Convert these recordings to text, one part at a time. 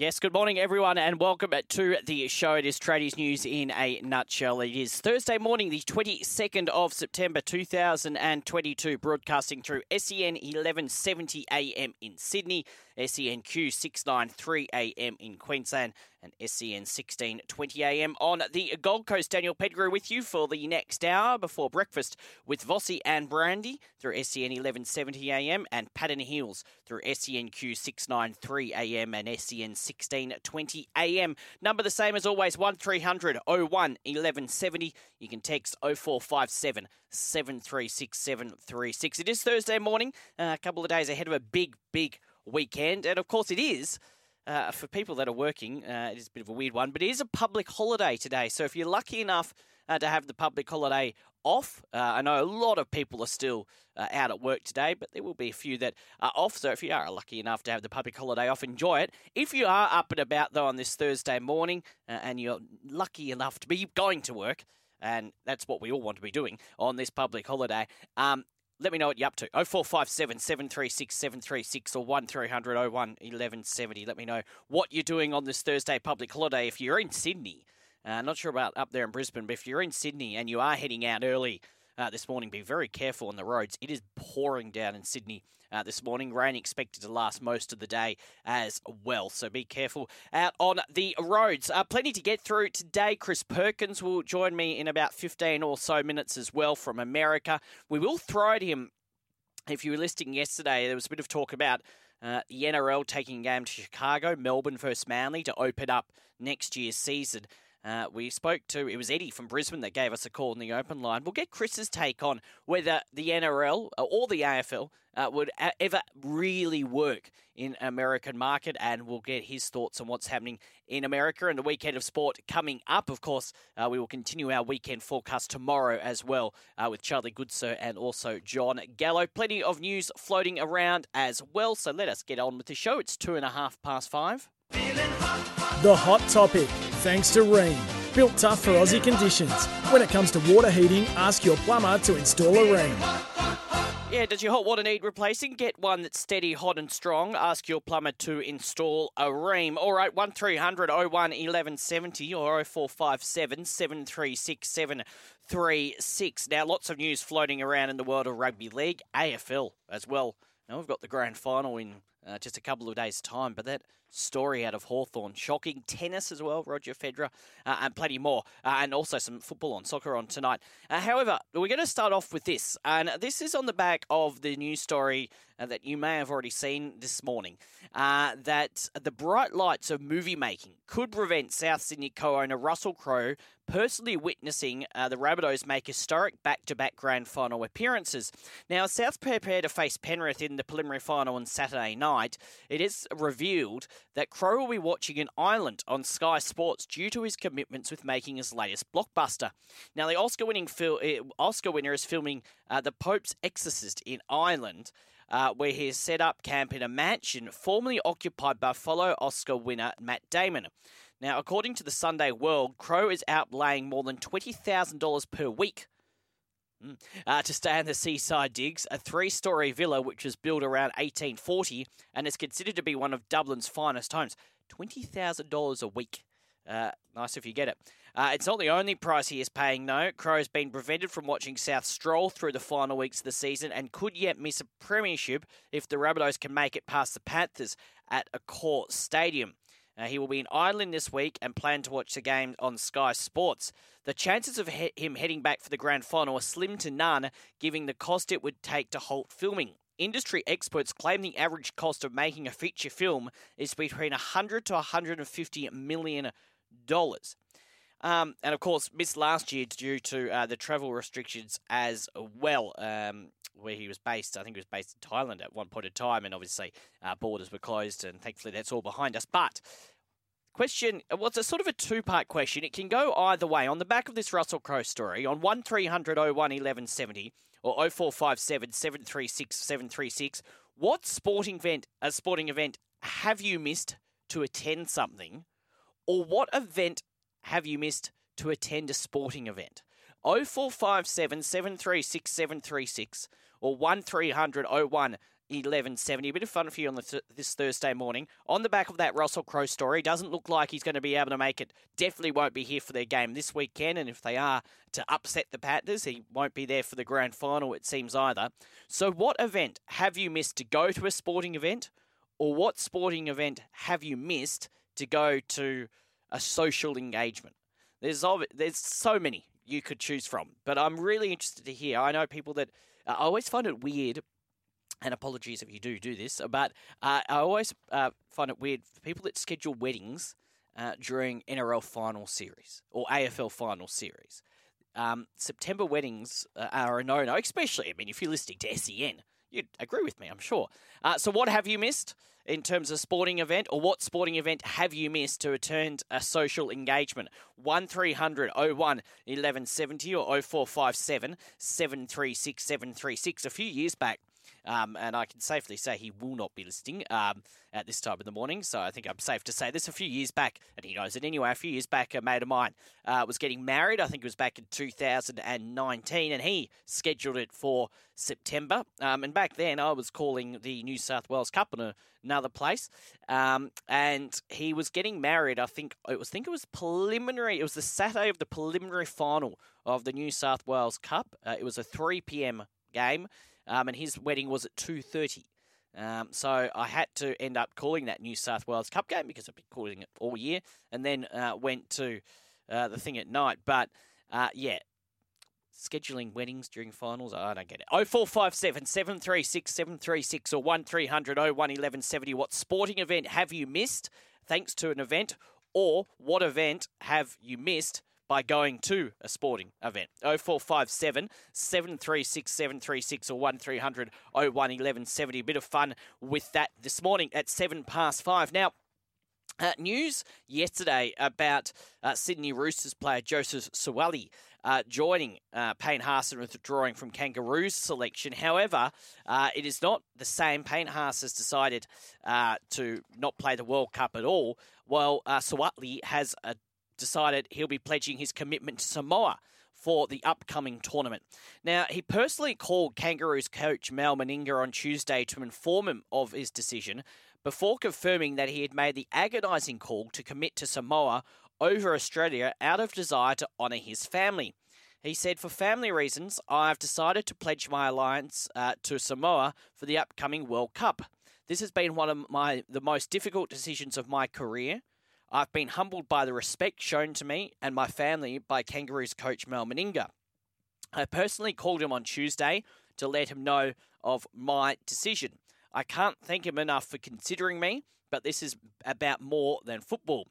Yes, good morning, everyone, and welcome to the show. It is Tradies News in a nutshell. It is Thursday morning, the 22nd of September 2022, broadcasting through SEN 1170 AM in Sydney, SENQ 693 AM in Queensland, and SEN 1620 AM on the Gold Coast. Daniel Pettigrew with you for the next hour before breakfast with Vossi and Brandy through SEN 1170 AM and Pattern Heels through SENQ 693 AM and SEN 1620 AM. Number the same as always 1300 01 1170. You can text 0457 736 736. It is Thursday morning, uh, a couple of days ahead of a big, big weekend. And of course, it is. Uh, for people that are working, uh, it is a bit of a weird one, but it is a public holiday today. So if you're lucky enough uh, to have the public holiday off, uh, I know a lot of people are still uh, out at work today, but there will be a few that are off. So if you are lucky enough to have the public holiday off, enjoy it. If you are up and about though on this Thursday morning uh, and you're lucky enough to be going to work, and that's what we all want to be doing on this public holiday. Um, let me know what you're up to. 0457 736 736 or 1300 01 1170. Let me know what you're doing on this Thursday public holiday. If you're in Sydney, uh, not sure about up there in Brisbane, but if you're in Sydney and you are heading out early uh, this morning, be very careful on the roads. It is pouring down in Sydney uh, this morning. Rain expected to last most of the day as well, so be careful out on the roads. Uh, plenty to get through today. Chris Perkins will join me in about 15 or so minutes as well from America. We will throw at him. If you were listening yesterday, there was a bit of talk about uh, the NRL taking game to Chicago, Melbourne versus Manly to open up next year's season. Uh, we spoke to, it was Eddie from Brisbane that gave us a call in the open line. We'll get Chris's take on whether the NRL uh, or the AFL uh, would ever really work in American market, and we'll get his thoughts on what's happening in America and the weekend of sport coming up. Of course, uh, we will continue our weekend forecast tomorrow as well uh, with Charlie Goodsir and also John Gallo. Plenty of news floating around as well, so let us get on with the show. It's two and a half past five. The hot topic, thanks to Rheem. Built tough for Aussie conditions. When it comes to water heating, ask your plumber to install a Rheem. Yeah, does your hot water need replacing? Get one that's steady, hot, and strong. Ask your plumber to install a Rheem. All right, 1300 01 1170 or 0457 736 736. Now, lots of news floating around in the world of rugby league, AFL as well. Now, we've got the grand final in uh, just a couple of days' time. But that story out of Hawthorn, shocking tennis as well, Roger Federer, uh, and plenty more, uh, and also some football on soccer on tonight. Uh, however, we're going to start off with this, and this is on the back of the news story uh, that you may have already seen this morning. Uh, that the bright lights of movie making could prevent South Sydney co-owner Russell Crowe personally witnessing uh, the Rabbitohs make historic back-to-back grand final appearances. Now, South prepare to face Penrith in the preliminary final on Saturday night. It is revealed that Crowe will be watching an Ireland on Sky Sports due to his commitments with making his latest blockbuster. Now, the Oscar-winning fil- eh, Oscar winner is filming uh, The Pope's Exorcist in Ireland. Uh, where he has set up camp in a mansion formerly occupied by fellow Oscar winner Matt Damon. Now, according to the Sunday World, Crowe is outlaying more than $20,000 per week uh, to stay on the seaside digs, a three story villa which was built around 1840 and is considered to be one of Dublin's finest homes. $20,000 a week. Uh, nice if you get it. Uh, it's not the only price he is paying, though. Crowe's been prevented from watching South stroll through the final weeks of the season and could yet miss a premiership if the Rabbitohs can make it past the Panthers at Accor Stadium. Uh, he will be in Ireland this week and plan to watch the game on Sky Sports. The chances of he- him heading back for the grand final are slim to none, given the cost it would take to halt filming. Industry experts claim the average cost of making a feature film is between 100 to 150 million dollars. Um, and of course, missed last year due to uh, the travel restrictions as well, um, where he was based. I think he was based in Thailand at one point in time, and obviously uh, borders were closed, and thankfully that's all behind us. But question well it's a sort of a two part question it can go either way on the back of this russell crowe story on 1300 01 1170 or 0457 736 736 what sporting event a sporting event have you missed to attend something, or what event have you missed to attend a sporting event? 0457 736 736 or 1300 01 1170. A bit of fun for you on th- this Thursday morning. On the back of that Russell Crowe story, doesn't look like he's going to be able to make it. Definitely won't be here for their game this weekend. And if they are to upset the Panthers, he won't be there for the grand final, it seems either. So, what event have you missed to go to a sporting event? Or what sporting event have you missed to go to a social engagement? There's, there's so many you could choose from, but I'm really interested to hear. I know people that uh, I always find it weird and apologies if you do do this, but uh, I always uh, find it weird for people that schedule weddings uh, during NRL final series or AFL final series. Um, September weddings uh, are a no no, especially, I mean, if you're listening to SEN, you'd agree with me, I'm sure. Uh, so, what have you missed in terms of sporting event, or what sporting event have you missed to attend a social engagement? 1300 01 1170 or 0457 736 736. A few years back, um, and I can safely say he will not be listening um, at this time in the morning. So I think I'm safe to say this. A few years back, and he knows it anyway. A few years back, a mate of mine uh, was getting married. I think it was back in 2019, and he scheduled it for September. Um, and back then, I was calling the New South Wales Cup in a, another place, um, and he was getting married. I think it was. I think it was preliminary. It was the Saturday of the preliminary final of the New South Wales Cup. Uh, it was a 3 p.m. game um, and his wedding was at 2.30. Um, so I had to end up calling that New South Wales Cup game because I've been calling it all year, and then uh, went to uh, the thing at night. But uh, yeah, scheduling weddings during finals, I don't get it. 0457 736 736 or 1300 01 1170. What sporting event have you missed thanks to an event, or what event have you missed by going to a sporting event. 0457 736 736 or 1300 01 1170. A bit of fun with that this morning at 7 past 5. Now, uh, news yesterday about uh, Sydney Roosters player Joseph Suaalii uh, joining uh, Payne Haas and withdrawing from Kangaroos selection. However, uh, it is not the same. Payne Haas has decided uh, to not play the World Cup at all. Uh, Suaalii has a decided he'll be pledging his commitment to Samoa for the upcoming tournament. Now, he personally called Kangaroos coach Mal Meninga on Tuesday to inform him of his decision before confirming that he had made the agonising call to commit to Samoa over Australia out of desire to honour his family. He said, For family reasons, I've decided to pledge my alliance uh, to Samoa for the upcoming World Cup. This has been one of my the most difficult decisions of my career. I've been humbled by the respect shown to me and my family by Kangaroos coach Mal Meninga. I personally called him on Tuesday to let him know of my decision. I can't thank him enough for considering me, but this is about more than football.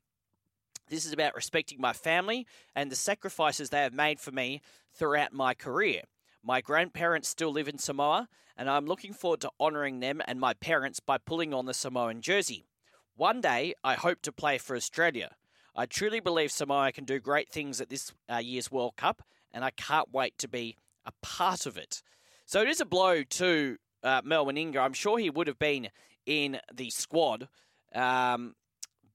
This is about respecting my family and the sacrifices they have made for me throughout my career. My grandparents still live in Samoa, and I'm looking forward to honouring them and my parents by pulling on the Samoan jersey. One day, I hope to play for Australia. I truly believe Samoa can do great things at this uh, year's World Cup, and I can't wait to be a part of it. So it is a blow to uh, Mal Meninga. I'm sure he would have been in the squad, um,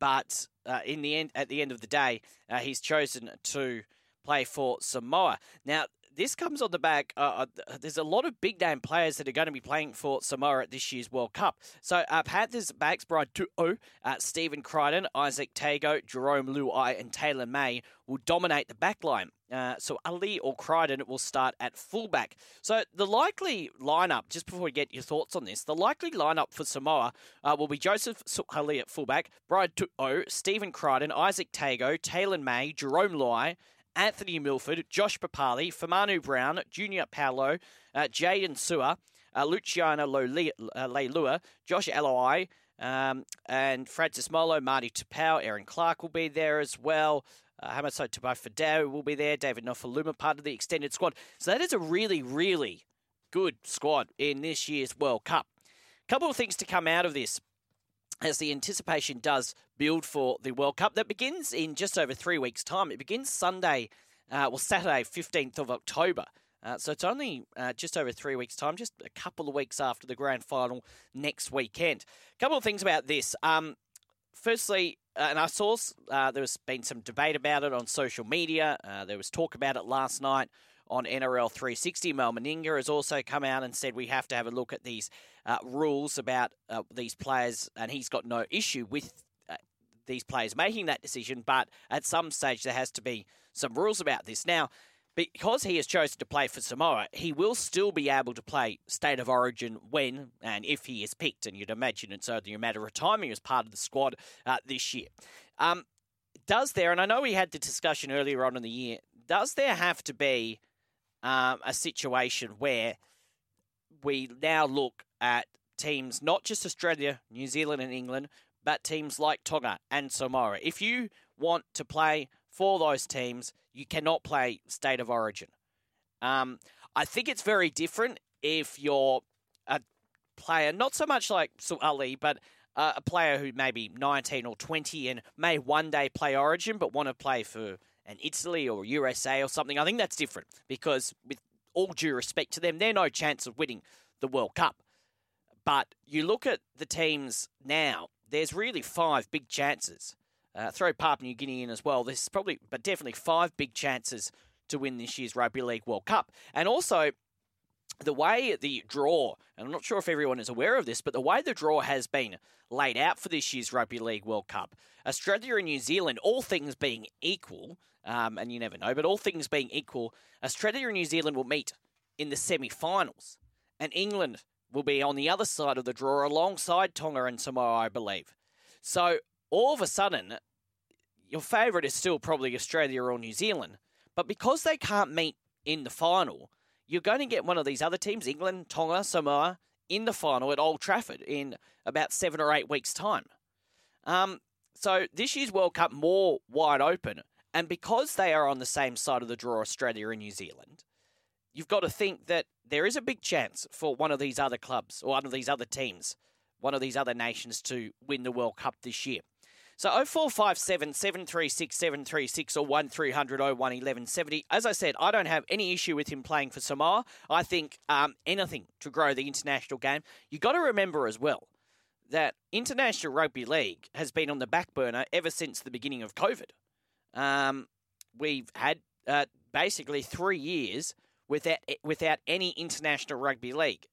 but uh, in the end, at the end of the day, uh, he's chosen to play for Samoa. Now, this comes on the back. Uh, uh there's a lot of big name players that are going to be playing for Samoa at this year's World Cup. So uh, Panthers backs Brian To'o, uh, Stephen Crichton, Izack Tago, Jerome Luai, and Taylor May will dominate the backline. Uh, so Ali or Crichton will start at fullback. So the likely lineup, just before we get your thoughts on this, the likely lineup for Samoa uh, will be Joseph Ali at fullback, Brian To'o, Stephen Crichton, Izack Tago, Taylor May, Jerome Luai, Anthony Milford, Josh Papalii, Fa'amanu Brown, Junior Paulo, uh, Jaydn Su'A, uh, uh, Leilua, Josh Aloiai, um, and Francis Molo, Marty Taupau, Aaron Clark will be there as well. Uh, Hamiso Tabuai will be there. David Nofoaluma, part of the extended squad. So that is a really, really good squad in this year's World Cup. Couple of things to come out of this as the anticipation does build for the World Cup that begins in just over three weeks' time. It begins Sunday, uh, well, Saturday, 15th of October. Uh, so it's only uh, just over three weeks' time, just a couple of weeks after the grand final next weekend. A couple of things about this. Um, firstly, uh, and I saw uh, there has been some debate about it on social media. Uh, there was talk about it last night on NRL 360. Mal Meninga has also come out and said we have to have a look at these uh, rules about uh, these players, and he's got no issue with uh, these players making that decision. But at some stage, there has to be some rules about this. Now, because he has chosen to play for Samoa, he will still be able to play State of Origin when and if he is picked. And you'd imagine it's only a matter of time he was part of the squad uh, this year. Um, does there, and I know we had the discussion earlier on in the year, does there have to be um, a situation where we now look at teams, not just Australia, New Zealand, and England, but teams like Tonga and Samoa? If you want to play for those teams, you cannot play State of Origin. Um, I think it's very different if you're a player, not so much like Ali, but uh, a player who may be 19 or 20 and may one day play Origin, but want to play for an Italy or USA or something. I think that's different because, with all due respect to them, they're no chance of winning the World Cup. But you look at the teams now, there's really five big chances uh, throw Papua New Guinea in as well. There's probably, but definitely five big chances to win this year's Rugby League World Cup. And also, the way the draw, and I'm not sure if everyone is aware of this, but the way the draw has been laid out for this year's Rugby League World Cup, Australia and New Zealand, all things being equal, um, and you never know, but all things being equal, Australia and New Zealand will meet in the semi finals, and England will be on the other side of the draw alongside Tonga and Samoa, I believe. So all of a sudden, your favourite is still probably Australia or New Zealand. But because they can't meet in the final, you're going to get one of these other teams, England, Tonga, Samoa, in the final at Old Trafford in about seven or eight weeks' time. Um, so this year's World Cup more wide open, and because they are on the same side of the draw, Australia and New Zealand, you've got to think that there is a big chance for one of these other clubs or one of these other teams, one of these other nations to win the World Cup this year. So 0457 736 736 or 1300 01 1170. As I said, I don't have any issue with him playing for Samoa. I think um, anything to grow the international game. you got to remember as well that International Rugby League has been on the back burner ever since the beginning of COVID. Um, we've had uh, basically three years without without any international rugby league,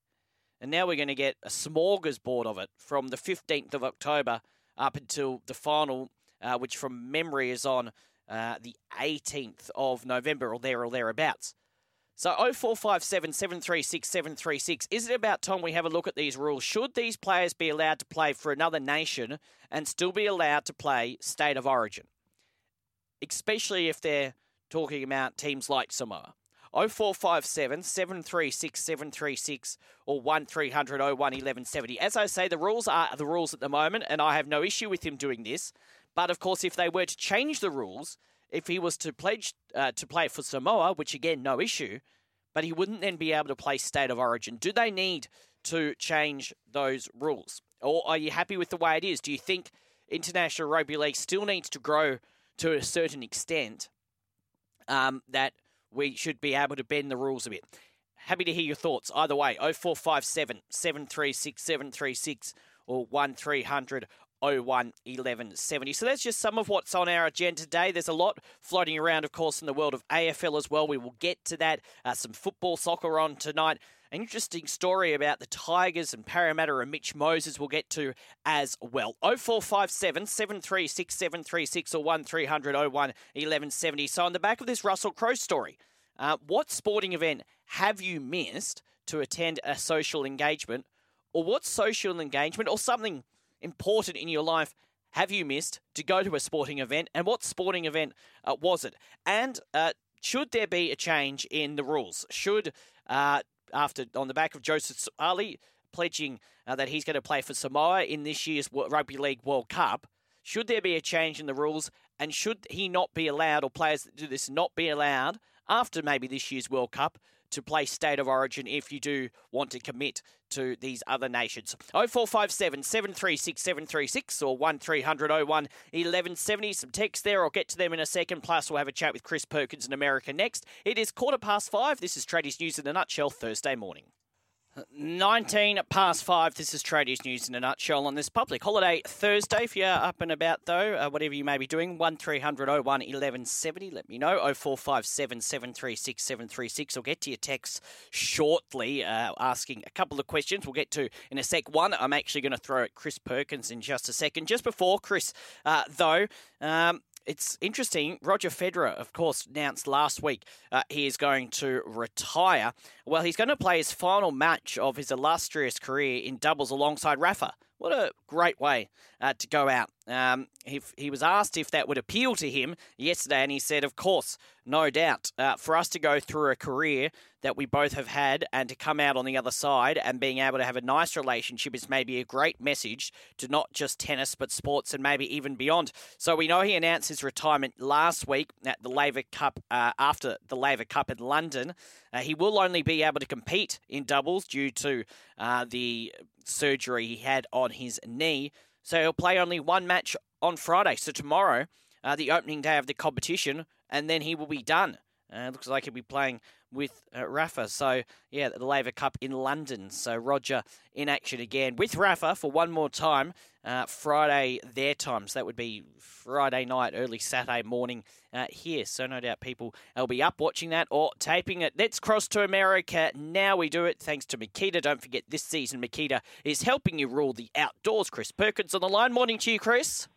and now we're going to get a smorgasbord of it from the 15th of October up until the final, uh, which from memory is on uh, the 18th of November or there or thereabouts. So 0457 736 736. Is it about time we have a look at these rules? Should these players be allowed to play for another nation and still be allowed to play state of origin? Especially if they're talking about teams like Samoa. 0457 736 736 or 1300 01 1170. As I say, the rules are the rules at the moment, and I have no issue with him doing this. But of course, if they were to change the rules, if he was to pledge uh, to play for Samoa, which again, no issue, but he wouldn't then be able to play state of origin. Do they need to change those rules? Or are you happy with the way it is? Do you think International Rugby League still needs to grow to a certain extent um, that we should be able to bend the rules a bit. Happy to hear your thoughts. Either way, 0457 736 736 or 1300 01 1170. So that's just some of what's on our agenda today. There's a lot floating around, of course, in the world of AFL as well. We will get to that. Uh, some football, soccer on tonight. An interesting story about the Tigers and Parramatta and Mitch Moses we'll get to as well. 0457 736 736 or 1300 01 1170. So, on the back of this Russell Crowe story, uh, what sporting event have you missed to attend a social engagement? Or what social engagement or something important in your life have you missed to go to a sporting event? And what sporting event uh, was it? And uh, should there be a change in the rules? Should uh, after on the back of Joseph Ali pledging uh, that he's going to play for Samoa in this year's Rugby League World Cup. Should there be a change in the rules, and should he not be allowed, or players that do this not be allowed after maybe this year's World Cup, to play state of origin if you do want to commit to these other nations. 0457 736 736 or 1300 01 1170. Some text there. I'll get to them in a second. Plus, we'll have a chat with Chris Perkins in America next. It is quarter past five. This is Tradies News in a nutshell Thursday morning. 19 past 5. This is Tradies News in a nutshell on this public holiday Thursday. If you're up and about, though, uh, whatever you may be doing, 1300 01 1170, let me know. 0457 736 736. I'll get to your texts shortly uh, asking a couple of questions. We'll get to in a sec. One, I'm actually going to throw at Chris Perkins in just a second. Just before Chris, uh, though, um, it's interesting. Roger Federer, of course, announced last week uh, he is going to retire. Well, he's going to play his final match of his illustrious career in doubles alongside Rafa. What a great way uh, to go out. Um, he, he was asked if that would appeal to him yesterday, and he said, Of course, no doubt. Uh, for us to go through a career that we both have had and to come out on the other side and being able to have a nice relationship is maybe a great message to not just tennis, but sports and maybe even beyond. So we know he announced his retirement last week at the Laver Cup uh, after the Laver Cup in London. Uh, he will only be able to compete in doubles due to uh, the surgery he had on his knee. So he'll play only one match on Friday. So tomorrow, uh, the opening day of the competition, and then he will be done. Uh, looks like he'll be playing with uh, Rafa. So, yeah, the Laver Cup in London. So, Roger in action again with Rafa for one more time uh, Friday their time. So, that would be Friday night, early Saturday morning uh, here. So, no doubt people will be up watching that or taping it. Let's cross to America. Now we do it thanks to Makita. Don't forget, this season, Makita is helping you rule the outdoors. Chris Perkins on the line. Morning to you, Chris.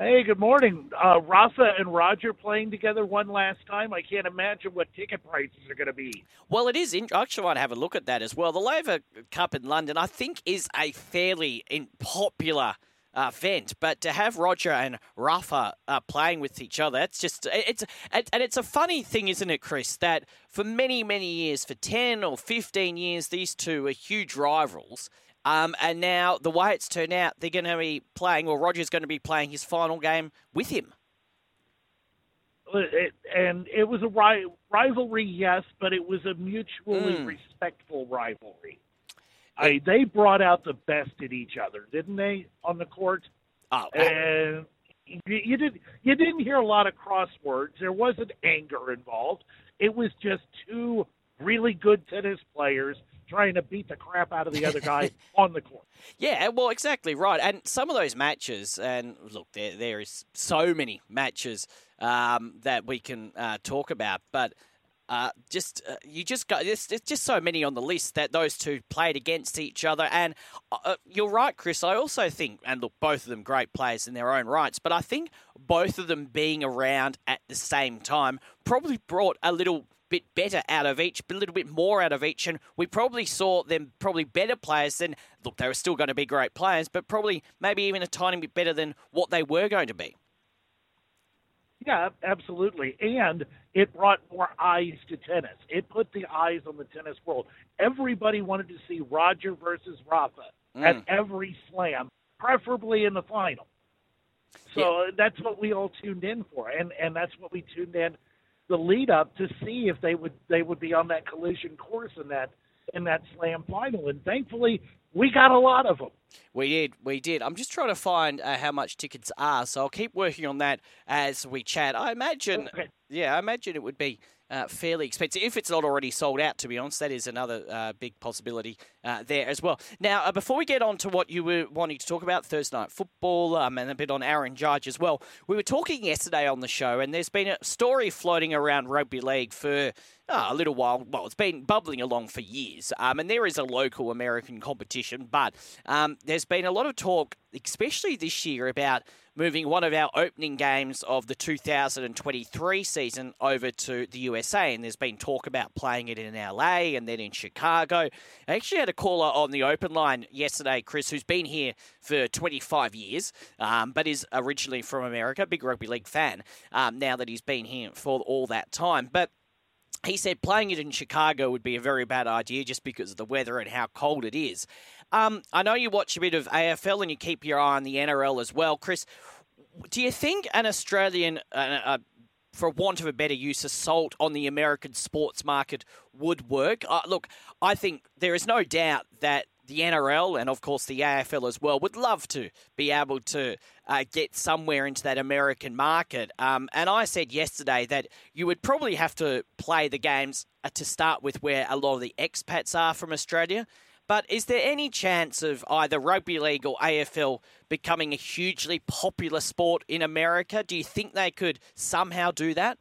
Hey, good morning. Uh, Rafa and Roger playing together one last time. I can't imagine what ticket prices are going to be. Well, it is. I actually want to have a look at that as well. The Laver Cup in London, I think, is a fairly popular uh, event, but to have Roger and Rafa uh, playing with each other, it's just it's and it's a funny thing, isn't it, Chris? That for many many years, for ten or fifteen years, these two are huge rivals. Um, and now the way it's turned out, they're going to be playing, or Roger's going to be playing his final game with him. It, and it was a ri- rivalry, yes, but it was a mutually mm. respectful rivalry. I, they brought out the best in each other, didn't they, on the court? Oh, and you, you did you didn't hear a lot of crosswords. There wasn't anger involved. It was just two really good tennis players trying to beat the crap out of the other guy on the court. Yeah, well, exactly right. And some of those matches, and look, there there is so many matches um, that we can uh, talk about, but. Uh, just uh, you just got there's, there's, just so many on the list that those two played against each other, and uh, uh, you're right, Chris. I also think, and look, both of them great players in their own rights, but I think both of them being around at the same time probably brought a little bit better out of each, a little bit more out of each, and we probably saw them probably better players than look. They were still going to be great players, but probably maybe even a tiny bit better than what they were going to be. Yeah, absolutely. And it brought more eyes to tennis. It put the eyes on the tennis world. Everybody wanted to see Roger versus Rafa mm. at every slam, preferably in the final. So yeah. that's what we all tuned in for, and and that's what we tuned in the lead up to see if they would they would be on that collision course in that in that slam final. And thankfully, we got a lot of them. We did, we did. I'm just trying to find uh, how much tickets are, so I'll keep working on that as we chat. I imagine, okay. yeah, I imagine it would be uh, fairly expensive. If it's not already sold out, to be honest, that is another uh, big possibility uh, there as well. Now, uh, before we get on to what you were wanting to talk about, Thursday night football, um, and a bit on Aaron Judge as well, we were talking yesterday on the show, and there's been a story floating around rugby league for oh, a little while. Well, it's been bubbling along for years, um, and there is a local American competition, but um, there's been a lot of talk, especially this year, about moving one of our opening games of the 2023 season over to the USA. And there's been talk about playing it in LA and then in Chicago. I actually had a caller on the open line yesterday, Chris, who's been here for 25 years, um, but is originally from America, big rugby league fan, um, now that he's been here for all that time. But he said playing it in Chicago would be a very bad idea just because of the weather and how cold it is. Um, I know you watch a bit of AFL and you keep your eye on the NRL as well, Chris. Do you think an Australian, uh, uh, for want of a better use, assault on the American sports market would work? Uh, look, I think there is no doubt that the NRL and, of course, the AFL as well would love to be able to uh, get somewhere into that American market. Um, and I said yesterday that you would probably have to play the games uh, to start with where a lot of the expats are from Australia. But is there any chance of either rugby league or AFL becoming a hugely popular sport in America? Do you think they could somehow do that?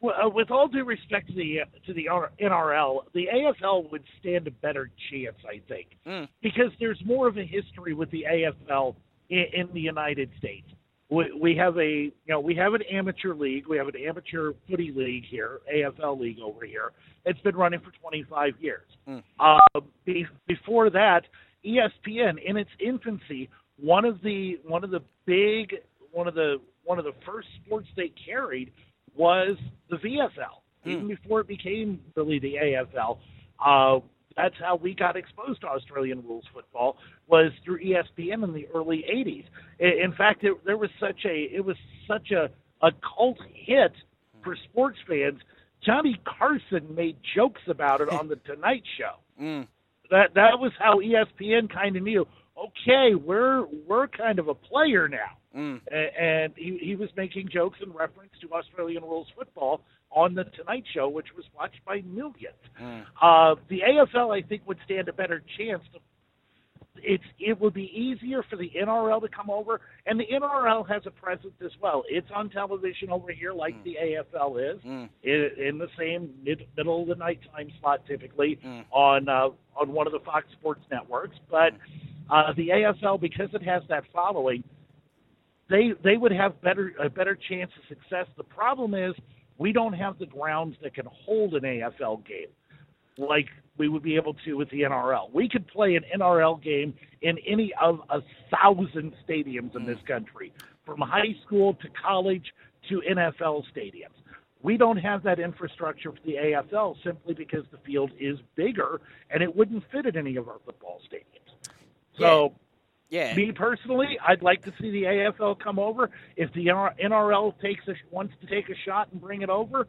Well, uh, with all due respect to the to the NRL, the AFL would stand a better chance, I think, mm. because there's more of a history with the AFL in, in the United States. We, we have a you know we have an amateur league, we have an amateur footy league here, AFL league over here. It's been running for 25 years. Mm. Uh, be, before that, ESPN in its infancy, one of the one of the big one of the one of the first sports they carried was the VFL, hmm. even before it became really the AFL. Uh, that's how we got exposed to Australian rules football was through ESPN in the early '80s. In fact, it, there was such a it was such a a cult hit for sports fans. Johnny Carson made jokes about it on the Tonight Show. Mm. That that was how ESPN kind of knew. Okay, we're we're kind of a player now. Mm. And he, he was making jokes in reference to Australian rules football on the Tonight Show, which was watched by millions. Mm. Uh, the AFL, I think, would stand a better chance. To, it's it would be easier for the NRL to come over, and the NRL has a presence as well. It's on television over here, like mm. the AFL is, mm. in, in the same mid, middle of the night time slot, typically mm. on uh, on one of the Fox Sports networks. But mm. uh, the AFL, because it has that following they they would have better a better chance of success. The problem is we don't have the grounds that can hold an AFL game like we would be able to with the NRL. We could play an NRL game in any of a thousand stadiums in this hmm. country, from high school to college to NFL stadiums. We don't have that infrastructure for the AFL simply because the field is bigger and it wouldn't fit at any of our football stadiums. So yeah. Me personally, I'd like to see the AFL come over. If the NRL takes a, wants to take a shot and bring it over,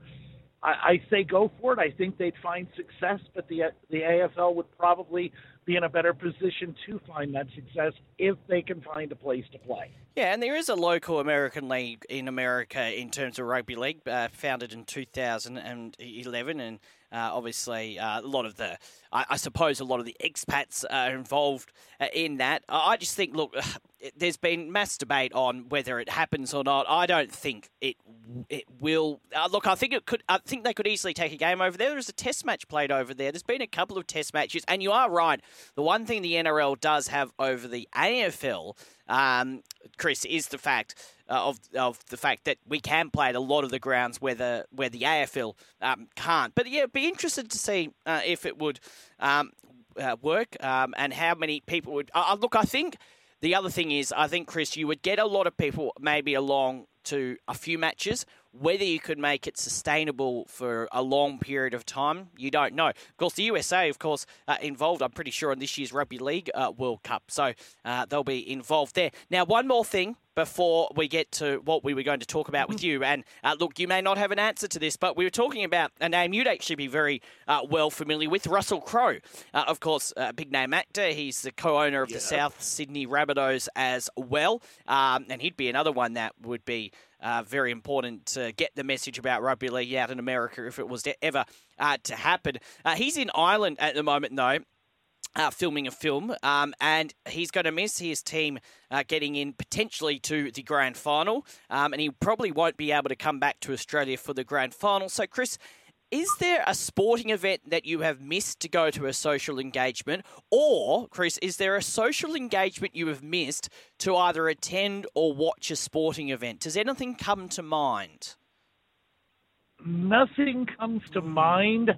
I, I say go for it. I think they'd find success, but the the AFL would probably be in a better position to find that success if they can find a place to play. Yeah, and there is a local American league in America in terms of rugby league, uh, founded in 2011, and uh, obviously, uh, a lot of the, I, I, suppose, a lot of the expats are involved uh, in that. I just think, look, there's been mass debate on whether it happens or not. I don't think it it will. Uh, look, I think it could. I think they could easily take a game over there. There's a test match played over there. There's been a couple of test matches, and you are right. The one thing the NRL does have over the AFL, um, Chris, is the fact uh, of of the fact that we can play at a lot of the grounds where the where the AFL um, can't. But yeah, be interested to see uh, if it would um, uh, work um, and how many people would. Look, I think the other thing is, I think Chris, you would get a lot of people maybe along to a few matches. Whether you could make it sustainable for a long period of time, you don't know. Of course, the USA, of course, uh, involved. I'm pretty sure in this year's Rugby League uh, World Cup, so uh, they'll be involved there. Now, one more thing before we get to what we were going to talk about with you. And uh, look, you may not have an answer to this, but we were talking about a name you'd actually be very uh, well familiar with Russell Crowe. Uh, of course, a big name actor. He's the co owner of yeah. the South Sydney Rabbitohs as well. Um, and he'd be another one that would be. Uh, very important to get the message about rugby league out in America if it was to ever uh, to happen. Uh, he's in Ireland at the moment, though, uh, filming a film, um, and he's going to miss his team uh, getting in potentially to the grand final, um, and he probably won't be able to come back to Australia for the grand final. So, Chris, is there a sporting event that you have missed to go to a social engagement, or Chris, is there a social engagement you have missed to either attend or watch a sporting event? Does anything come to mind? Nothing comes to mind.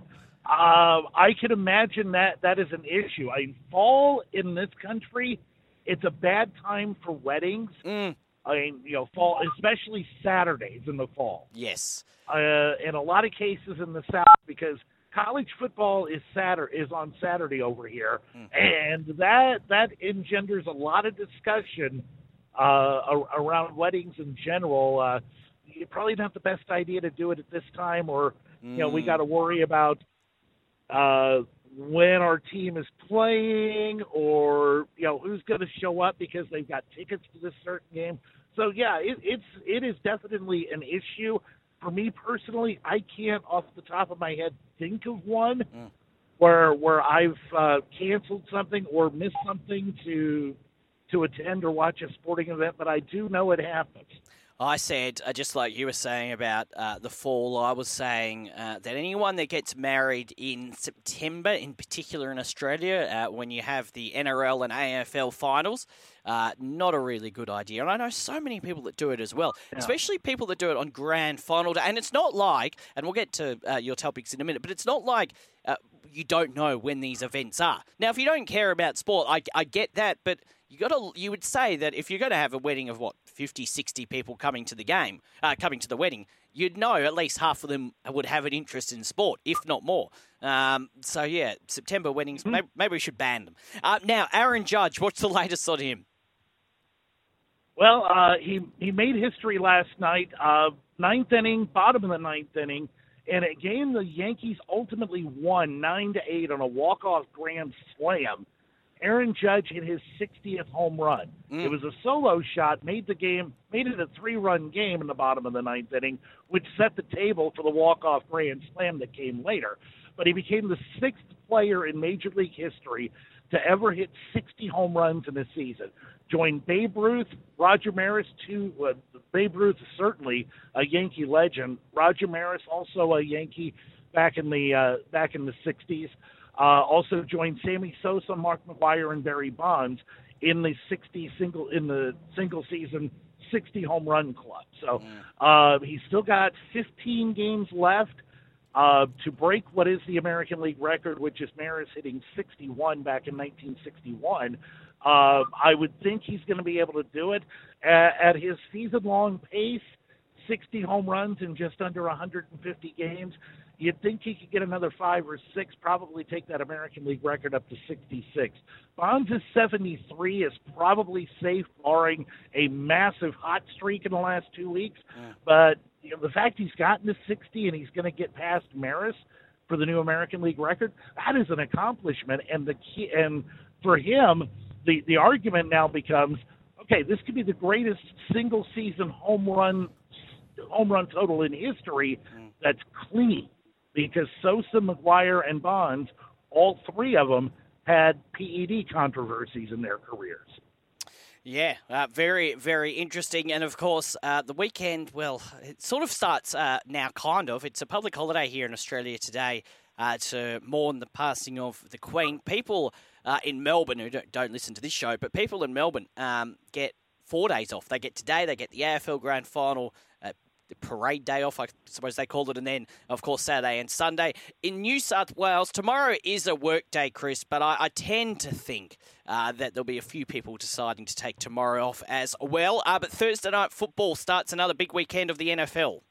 Uh, I can imagine that that is an issue. I fall in this country, it's a bad time for weddings. Mm. I mean, you know, fall, especially Saturdays in the fall. Yes. Uh, in a lot of cases in the South, because college football is Saturday is on Saturday over here, mm. and that that engenders a lot of discussion uh, around weddings in general. Uh, probably not the best idea to do it at this time, or you know, we mm. got to worry about uh, when our team is playing or you know who's going to show up because they've got tickets to this certain game. So yeah, it, it's it is definitely an issue for me personally. I can't off the top of my head think of one mm. where where I've uh, canceled something or missed something to to attend or watch a sporting event, but I do know it happens. I said, uh, just like you were saying about uh, the fall, I was saying uh, that anyone that gets married in September, in particular in Australia, uh, when you have the NRL and AFL finals, uh, not a really good idea. And I know so many people that do it as well, yeah. especially people that do it on grand final day. And it's not like, and we'll get to uh, your topics in a minute, but it's not like you don't know when these events are. Now, if you don't care about sport, I, I get that, but you got to you would say that if you're going to have a wedding of what 50 60 people coming to the game uh, coming to the wedding you'd know at least half of them would have an interest in sport if not more. Um, so yeah september weddings mm-hmm. maybe, maybe, we should ban them. Uh, now aaron judge what's the latest on him? Well uh, he he made history last night uh, ninth inning bottom of the ninth inning in a game the yankees ultimately won nine to eight on a walk-off grand slam Aaron Judge hit his 60th home run. Mm. It was a solo shot, made the game, made it a three-run game in the bottom of the ninth inning, which set the table for the walk-off grand slam that came later. But he became the sixth player in Major League history to ever hit 60 home runs in a season. Joined Babe Ruth, Roger Maris, two. Uh, Babe Ruth is certainly a Yankee legend. Roger Maris, also a Yankee back in the uh, back in the 60s. Uh, also joined Sammy Sosa, Mark McGwire, and Barry Bonds in the 60 single in the single season 60 home run club. So uh, he's still got 15 games left uh, to break what is the American League record, which is Maris hitting 61 back in 1961. Uh, I would think he's going to be able to do it at, at his season-long pace. 60 home runs in just under 150 games. You'd think he could get another five or six, probably take that American League record up to 66. Bonds' is 73 is probably safe, barring a massive hot streak in the last two weeks. Yeah. But you know, the fact he's gotten to 60 and he's going to get past Maris for the new American League record, that is an accomplishment. And the key, and for him, the the argument now becomes, okay, this could be the greatest single season home run home run total in history mm. that's clean because Sosa, McGwire, and Bonds, all three of them had PED controversies in their careers. Yeah, uh, very, very interesting. And of course, uh, the weekend, well, it sort of starts uh, now, kind of. It's a public holiday here in Australia today uh, to mourn the passing of the Queen. People uh, in Melbourne who don't, don't, listen to this show, but people in Melbourne um, get four days off. They get today, they get the AFL Grand Final, the parade day off, I suppose they called it, and then, of course, Saturday and Sunday. In New South Wales, tomorrow is a work day, Chris, but I, I tend to think uh, that there'll be a few people deciding to take tomorrow off as well. Uh, but Thursday night football starts another big weekend of the NFL.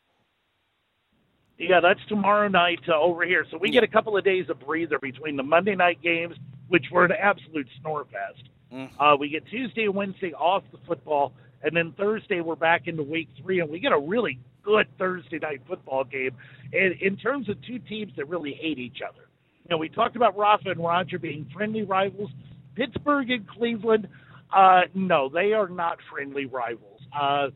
Yeah, that's tomorrow night uh, over here. So we yeah. get a couple of days of breather between the Monday night games, which were an absolute snore fest. Mm. Uh, we get Tuesday and Wednesday off the football and then Thursday, we're back into week three, and we get a really good Thursday night football game. And in terms of two teams that really hate each other, you know, we talked about Rafa and Roger being friendly rivals. Pittsburgh and Cleveland, uh, no, they are not friendly rivals. Uh,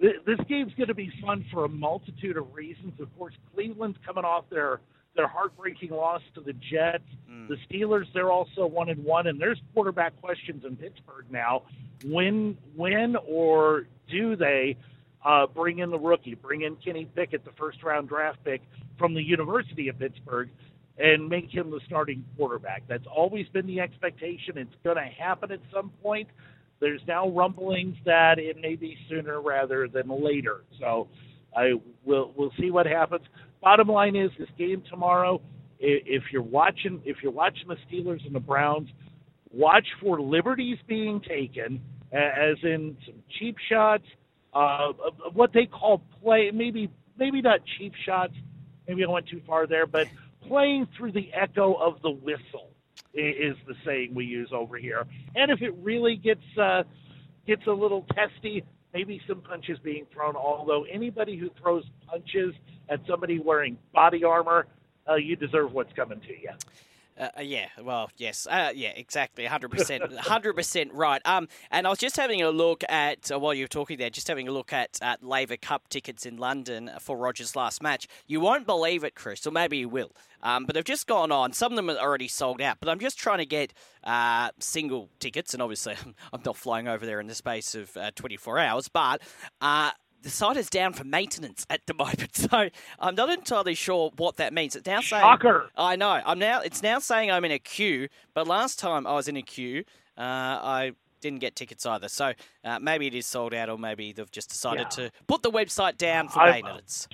th- this game's going to be fun for a multitude of reasons. Of course, Cleveland's coming off their their heartbreaking loss to the Jets. Mm. The Steelers, they're also one and one, and there's quarterback questions in Pittsburgh now. When, when, or do they uh, bring in the rookie, bring in Kenny Pickett, the first round draft pick from the University of Pittsburgh, and make him the starting quarterback? That's always been the expectation. It's going to happen at some point. There's now rumblings that it may be sooner rather than later. So I will we'll see what happens. Bottom line is this game tomorrow. If you're watching, if you're watching the Steelers and the Browns, watch for liberties being taken, as in some cheap shots, uh, what they call play. Maybe maybe not cheap shots. Maybe I went too far there, but playing through the echo of the whistle is the saying we use over here. And if it really gets uh, gets a little testy, maybe some punches being thrown. Although anybody who throws punches at somebody wearing body armor, uh, you deserve what's coming to you. Uh, uh, yeah, well, yes, uh, yeah, exactly, hundred percent, hundred percent right. Um, and I was just having a look at uh, while you were talking there, just having a look at at Laver Cup tickets in London for Rogers' last match. You won't believe it, Chris, or maybe you will. Um, but they've just gone on. Some of them are already sold out. But I'm just trying to get uh, single tickets, and obviously I'm not flying over there in the space of uh, 24 hours. But uh, the site is down for maintenance at the moment, so I'm not entirely sure what that means. It's now saying Shocker. I know. I'm now. It's now saying I'm in a queue, but last time I was in a queue, uh, I didn't get tickets either. So uh, maybe it is sold out, or maybe they've just decided yeah. to put the website down for maintenance.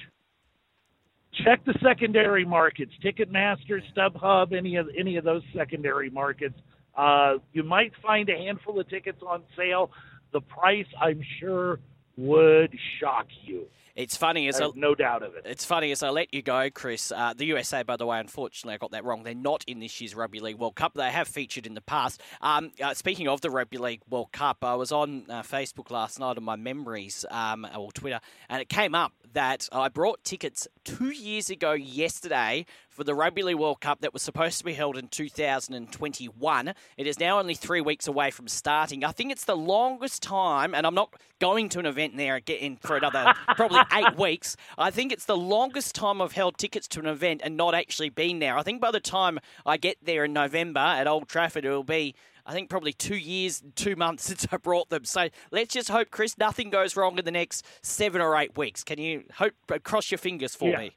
Check the secondary markets, Ticketmaster, StubHub, any of any of those secondary markets. Uh, you might find a handful of tickets on sale. The price, I'm sure, would shock you. It's funny as I, no doubt of it. It's funny as I let you go, Chris. Uh, the USA, by the way, unfortunately, I got that wrong. They're not in this year's Rugby League World Cup. They have featured in the past. Um, uh, speaking of the Rugby League World Cup, I was on uh, Facebook last night on my memories um, or Twitter, and it came up that I brought tickets two years ago yesterday for the Rugby League World Cup that was supposed to be held in 2021. It is now only three weeks away from starting. I think it's the longest time, and I'm not going to an event there again for another probably eight weeks. I think it's the longest time I've held tickets to an event and not actually been there. I think by the time I get there in November at Old Trafford, it'll be I think probably two years, two months since I brought them. So let's just hope, Chris, nothing goes wrong in the next seven or eight weeks. Can you hope uh, cross your fingers for yeah. me?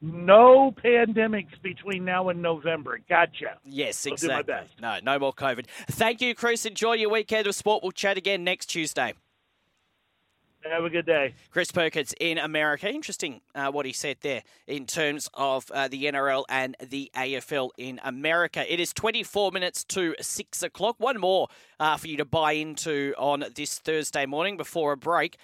No pandemics between now and November. Gotcha. Yes, exactly. No, no more COVID. Thank you, Chris. Enjoy your weekend of sport. We'll chat again next Tuesday. Have a good day. Chris Perkins in America. Interesting uh, what he said there in terms of uh, the NRL and the AFL in America. It is 24 minutes to 6 o'clock. One more uh, for you to buy into on this Thursday morning before a break.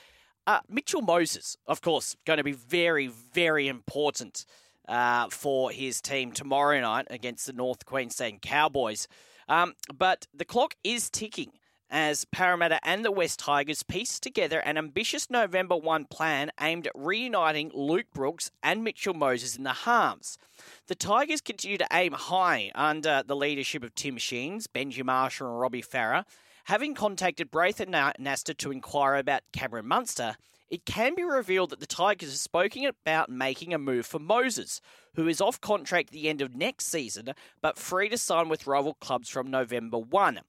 Uh, Mitchell Moses, of course, going to be very, very important uh, for his team tomorrow night against the North Queensland Cowboys. Um, but the clock is ticking as Parramatta and the West Tigers piece together an ambitious November 1 plan aimed at reuniting Luke Brooks and Mitchell Moses in the halves. The Tigers continue to aim high under the leadership of Tim Sheens, Benji Marshall, and Robbie Farah. Having contacted Braith and Nasta to inquire about Cameron Munster, it can be revealed that the Tigers have spoken about making a move for Moses, who is off contract at the end of next season but free to sign with rival clubs from November 1.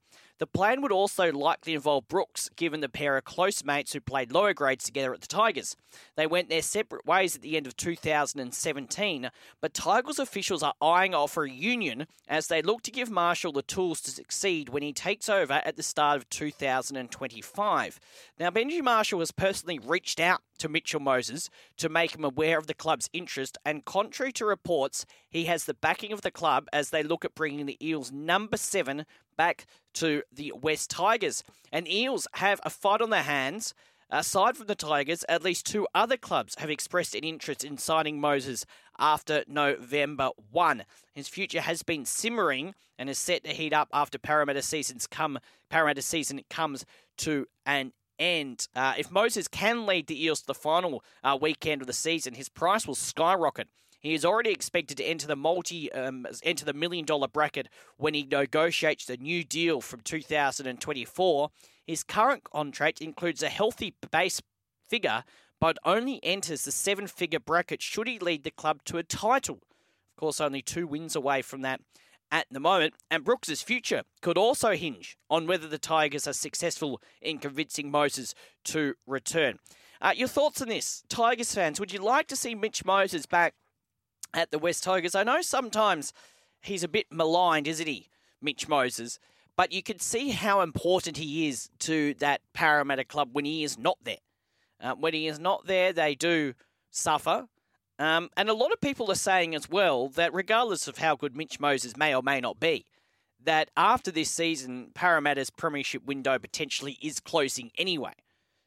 The plan would also likely involve Brooks, given the pair are close mates who played lower grades together at the Tigers. They went their separate ways at the end of 2017, but Tigers officials are eyeing off a reunion as they look to give Marshall the tools to succeed when he takes over at the start of 2025. Now, Benji Marshall has personally reached out to Mitchell Moses to make him aware of the club's interest, and contrary to reports, he has the backing of the club as they look at bringing the Eels' number seven back to the West Tigers. And Eels have a fight on their hands. Aside from the Tigers, at least two other clubs have expressed an interest in signing Moses after November 1. His future has been simmering and is set to heat up after Parramatta seasons come Parramatta season comes to an end. Uh, if Moses can lead the Eels to the final uh, weekend of the season, his price will skyrocket. He is already expected to enter the multi um, enter the million dollar bracket when he negotiates the new deal from 2024. His current contract includes a healthy base figure, but only enters the seven figure bracket should he lead the club to a title. Of course, only two wins away from that at the moment, and Brooks's future could also hinge on whether the Tigers are successful in convincing Moses to return. Uh, your thoughts on this, Tigers fans? Would you like to see Mitch Moses back at the West Tigers? I know sometimes he's a bit maligned, isn't he, Mitch Moses? But you could see how important he is to that Parramatta club when he is not there. Uh, when he is not there, they do suffer. Um, and a lot of people are saying as well that regardless of how good Mitch Moses may or may not be, that after this season, Parramatta's premiership window potentially is closing anyway.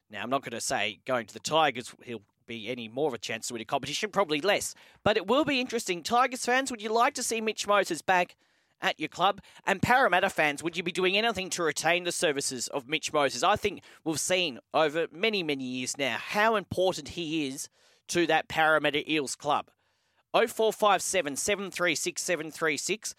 Now, I'm not going to say going to the Tigers, he'll be any more of a chance to win a competition, probably less. But it will be interesting. Tigers fans, would you like to see Mitch Moses back at your club? And Parramatta fans, would you be doing anything to retain the services of Mitch Moses? I think we've seen over many, many years now how important he is to that Parramatta Eels club. 0457 736 736.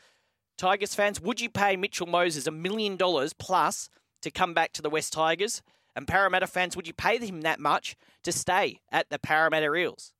Tigers fans, would you pay Mitchell Moses a million dollars plus to come back to the West Tigers? And Parramatta fans, would you pay him that much to stay at the Parramatta Eels?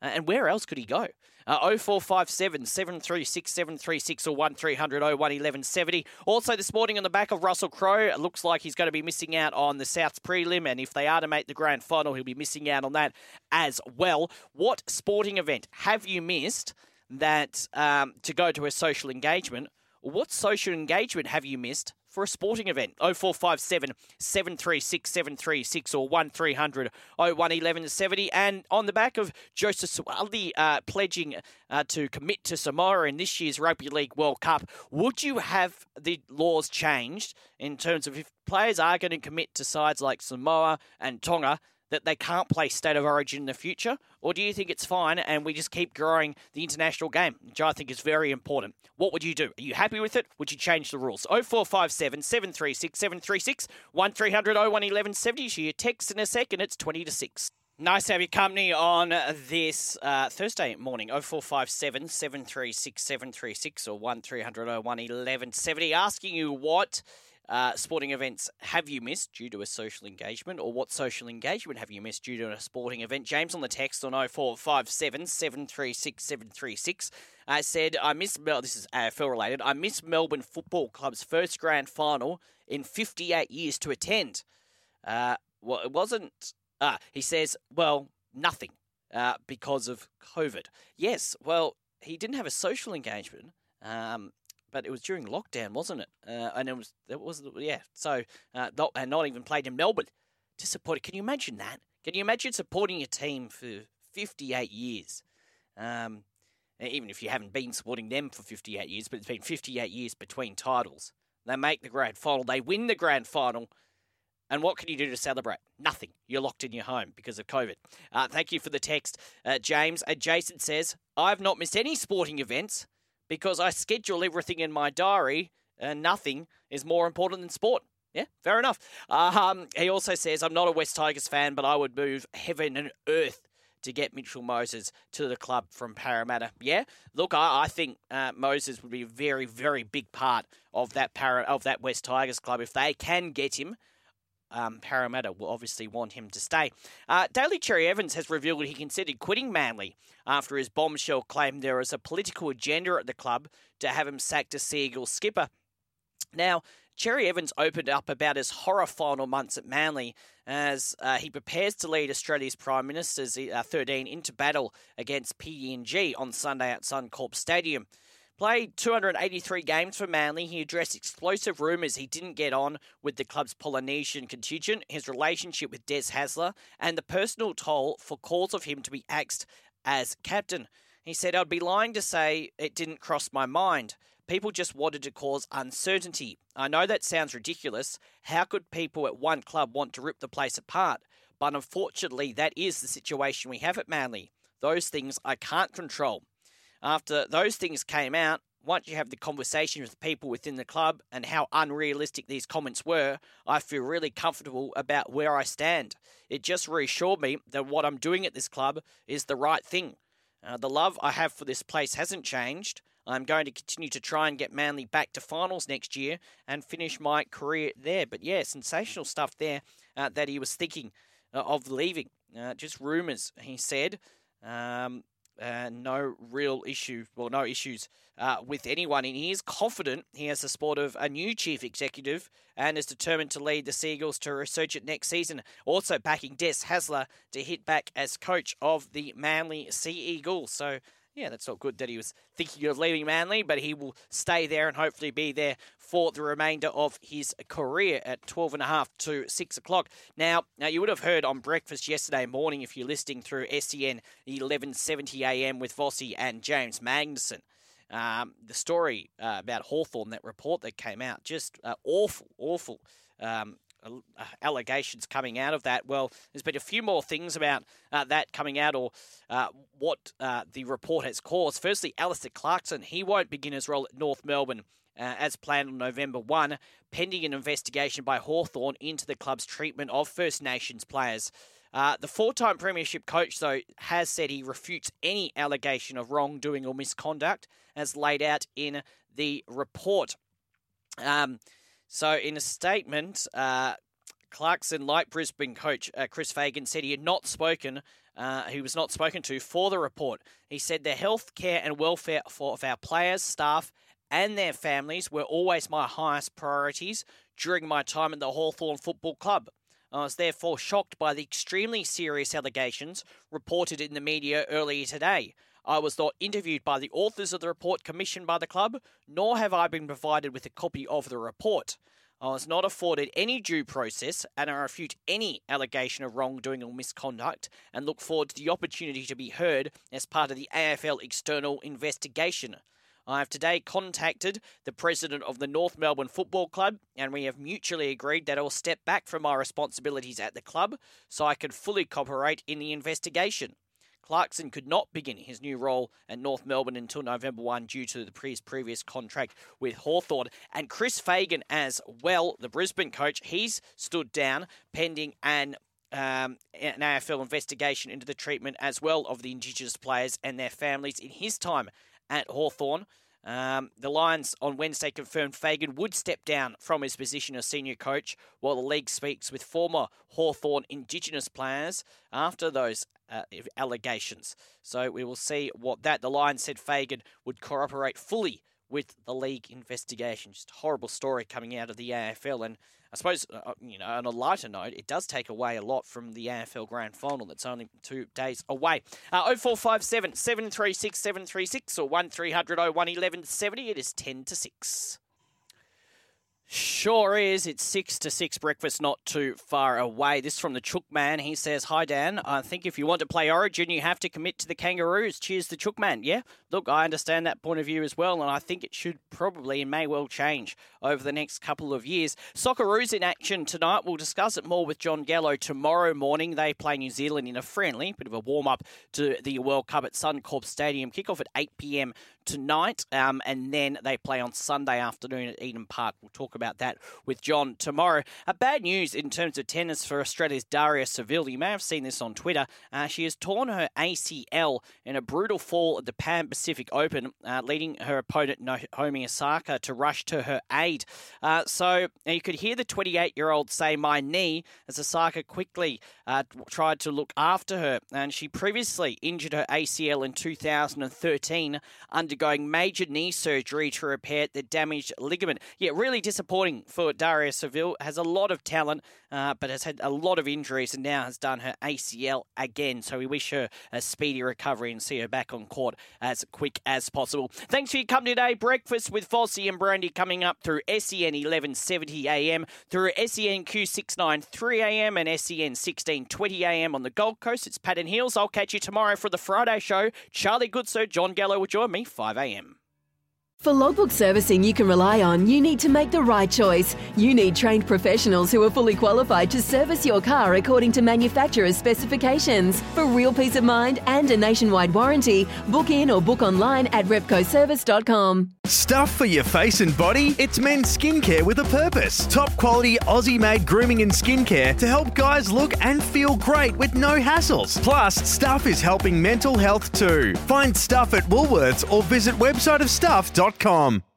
And where else could he go? Uh, 0457 736 736 or 1300 01 1170. Also, this morning on the back of Russell Crowe, it looks like he's going to be missing out on the South's prelim. And if they are to make the grand final, he'll be missing out on that as well. What sporting event have you missed that um, to go to a social engagement? What social engagement have you missed for a sporting event. 0457 736 736 or 1300 01 1170. And on the back of Joseph Suaalii uh, pledging uh, to commit to Samoa in this year's Rugby League World Cup, would you have the laws changed in terms of if players are going to commit to sides like Samoa and Tonga? That they can't play State of Origin in the future? Or do you think it's fine and we just keep growing the international game, which I think is very important? What would you do? Are you happy with it? Would you change the rules? 0457 736 736 1300 01 1170. So text in a second, it's 20 to 6. Nice to have your company on this uh, Thursday morning. 0457 736 736 or 1300 01 1170. Asking you what uh, sporting events have you missed due to a social engagement, or what social engagement have you missed due to a sporting event? James on the text on 0457 736 736 uh, said, I miss, Mel- this is AFL related, I miss Melbourne Football Club's first grand final in 58 years to attend. Uh, well, it wasn't, uh, he says, well, nothing uh, because of COVID. Yes, well, he didn't have a social engagement. Um, but it was during lockdown, wasn't it? Uh, and it was it was yeah. So uh, not and not even played in Melbourne it. Can you imagine that? Can you imagine supporting your team for 58 years? Um, even if you haven't been supporting them for 58 years, but it's been 58 years between titles. They make the grand final, they win the grand final, and what can you do to celebrate? Nothing. You're locked in your home because of COVID. Uh, thank you for the text, uh, James. Uh, Jason says, I've not missed any sporting events because I schedule everything in my diary and nothing is more important than sport. Yeah, fair enough. Um, he also says, I'm not a West Tigers fan, but I would move heaven and earth to get Mitchell Moses to the club from Parramatta. Yeah, look, I, I think uh, Moses would be a very, very big part of that para, of that West Tigers club if they can get him um, Parramatta will obviously want him to stay. Uh, Cherry Evans has revealed he considered quitting Manly after his bombshell claim there was a political agenda at the club to have him sacked as Seagull skipper. Now, Cherry Evans opened up about his horror final months at Manly as uh, he prepares to lead Australia's Prime Minister's uh, 13 into battle against PNG on Sunday at Suncorp Stadium. Played 283 games for Manly. He addressed explosive rumours he didn't get on with the club's Polynesian contingent, his relationship with Des Hasler, and the personal toll for calls of him to be axed as captain. He said, I'd be lying to say it didn't cross my mind. People just wanted to cause uncertainty. I know that sounds ridiculous. How could people at one club want to rip the place apart? But unfortunately, that is the situation we have at Manly. Those things I can't control. After those things came out, once you have the conversation with people within the club and how unrealistic these comments were, I feel really comfortable about where I stand. It just reassured me that what I'm doing at this club is the right thing. Uh, the love I have for this place hasn't changed. I'm going to continue to try and get Manly back to finals next year and finish my career there. But yeah, sensational stuff there uh, that he was thinking uh, of leaving. Uh, just rumours, he said. Um, uh, no real issue, well, no issues uh, with anyone. And he is confident he has the support of a new chief executive and is determined to lead the Seagulls to research it next season. Also backing Des Hasler to hit back as coach of the Manly Sea Eagles. So yeah, that's not good that he was thinking of leaving Manly, but he will stay there and hopefully be there for the remainder of his career at 12 and a half to 6 o'clock. Now, now you would have heard on breakfast yesterday morning if you're listening through SEN 1170 AM with Vossi and James Magnuson. Um, the story uh, about Hawthorn, that report that came out, just uh, awful, awful. Um, allegations coming out of that. Well, there's been a few more things about uh, that coming out or uh, what uh, the report has caused. Firstly, Alastair Clarkson, he won't begin his role at North Melbourne. Uh, as planned on November 1, pending an investigation by Hawthorn into the club's treatment of First Nations players. Uh, the four time Premiership coach, though, has said he refutes any allegation of wrongdoing or misconduct as laid out in the report. Um, so, in a statement, uh, Clarkson, like Brisbane coach uh, Chris Fagan, said he had not spoken. Uh, he was not spoken to for the report. He said the health care and welfare of our players, staff, and their families were always my highest priorities during my time at the Hawthorn Football Club. I was therefore shocked by the extremely serious allegations reported in the media earlier today. I was not interviewed by the authors of the report commissioned by the club, nor have I been provided with a copy of the report. I was not afforded any due process, and I refute any allegation of wrongdoing or misconduct, and look forward to the opportunity to be heard as part of the AFL external investigation. I have today contacted the president of the North Melbourne Football Club, and we have mutually agreed that I will step back from my responsibilities at the club so I can fully cooperate in the investigation. Clarkson could not begin his new role at North Melbourne until November 1 due to the previous contract with Hawthorn. And Chris Fagan, as well, the Brisbane coach, he's stood down pending an um, an AFL investigation into the treatment as well of the Indigenous players and their families in his time at Hawthorn. Um, the Lions on Wednesday confirmed Fagan would step down from his position as senior coach while the league speaks with former Hawthorn Indigenous players after those uh, allegations. So we will see what that. The Lions said Fagan would cooperate fully with the league investigation. Just a horrible story coming out of the AFL. And I suppose, uh, uh, you know, on a lighter note, it does take away a lot from the AFL Grand Final that's only two days away. Uh, 0457 736 736 or 1300 01 1170. It is 10 to 6. Sure is. It's six to six breakfast, not too far away. This from the Chook Man. He says, "Hi Dan. I think if you want to play Origin, you have to commit to the Kangaroos. Cheers, the Chook Man. Yeah, look, I understand that point of view as well, and I think it should probably and may well change over the next couple of years. Socceroos in action tonight. We'll discuss it more with John Gallo tomorrow morning. They play New Zealand in a friendly, bit of a warm up to the World Cup at Suncorp Stadium. Kickoff at eight pm tonight, um, and then they play on Sunday afternoon at Eden Park. We'll talk about that with John tomorrow. Uh, bad news in terms of tennis for Australia's Daria Saville. You may have seen this on Twitter. Uh, she has torn her ACL in a brutal fall at the Pan Pacific Open, uh, leading her opponent Naomi Osaka to rush to her aid. Uh, so you could hear the 28 year old say, My knee, as Osaka quickly uh, tried to look after her. And she previously injured her ACL in 2013 under undergoing major knee surgery to repair the damaged ligament. Yeah, really disappointing for Daria Saville. Has a lot of talent, uh, but has had a lot of injuries and now has done her ACL again. So we wish her a speedy recovery and see her back on court as quick as possible. Thanks for your company today. Breakfast with Fossey and Brandy coming up through SEN 1170 AM, through SEN Q693 AM and SEN 1620 AM on the Gold Coast. It's Pat Heels. I'll catch you tomorrow for the Friday show. Charlie Goodsir, John Gallo will join me 5 a.m. For logbook servicing you can rely on, you need to make the right choice. You need trained professionals who are fully qualified to service your car according to manufacturer's specifications. For real peace of mind and a nationwide warranty, book in or book online at repcoservice.com. Stuff for your face and body? It's men's skincare with a purpose. Top quality Aussie made grooming and skincare to help guys look and feel great with no hassles. Plus, Stuff is helping mental health too. Find Stuff at Woolworths or visit websiteofstuff.com.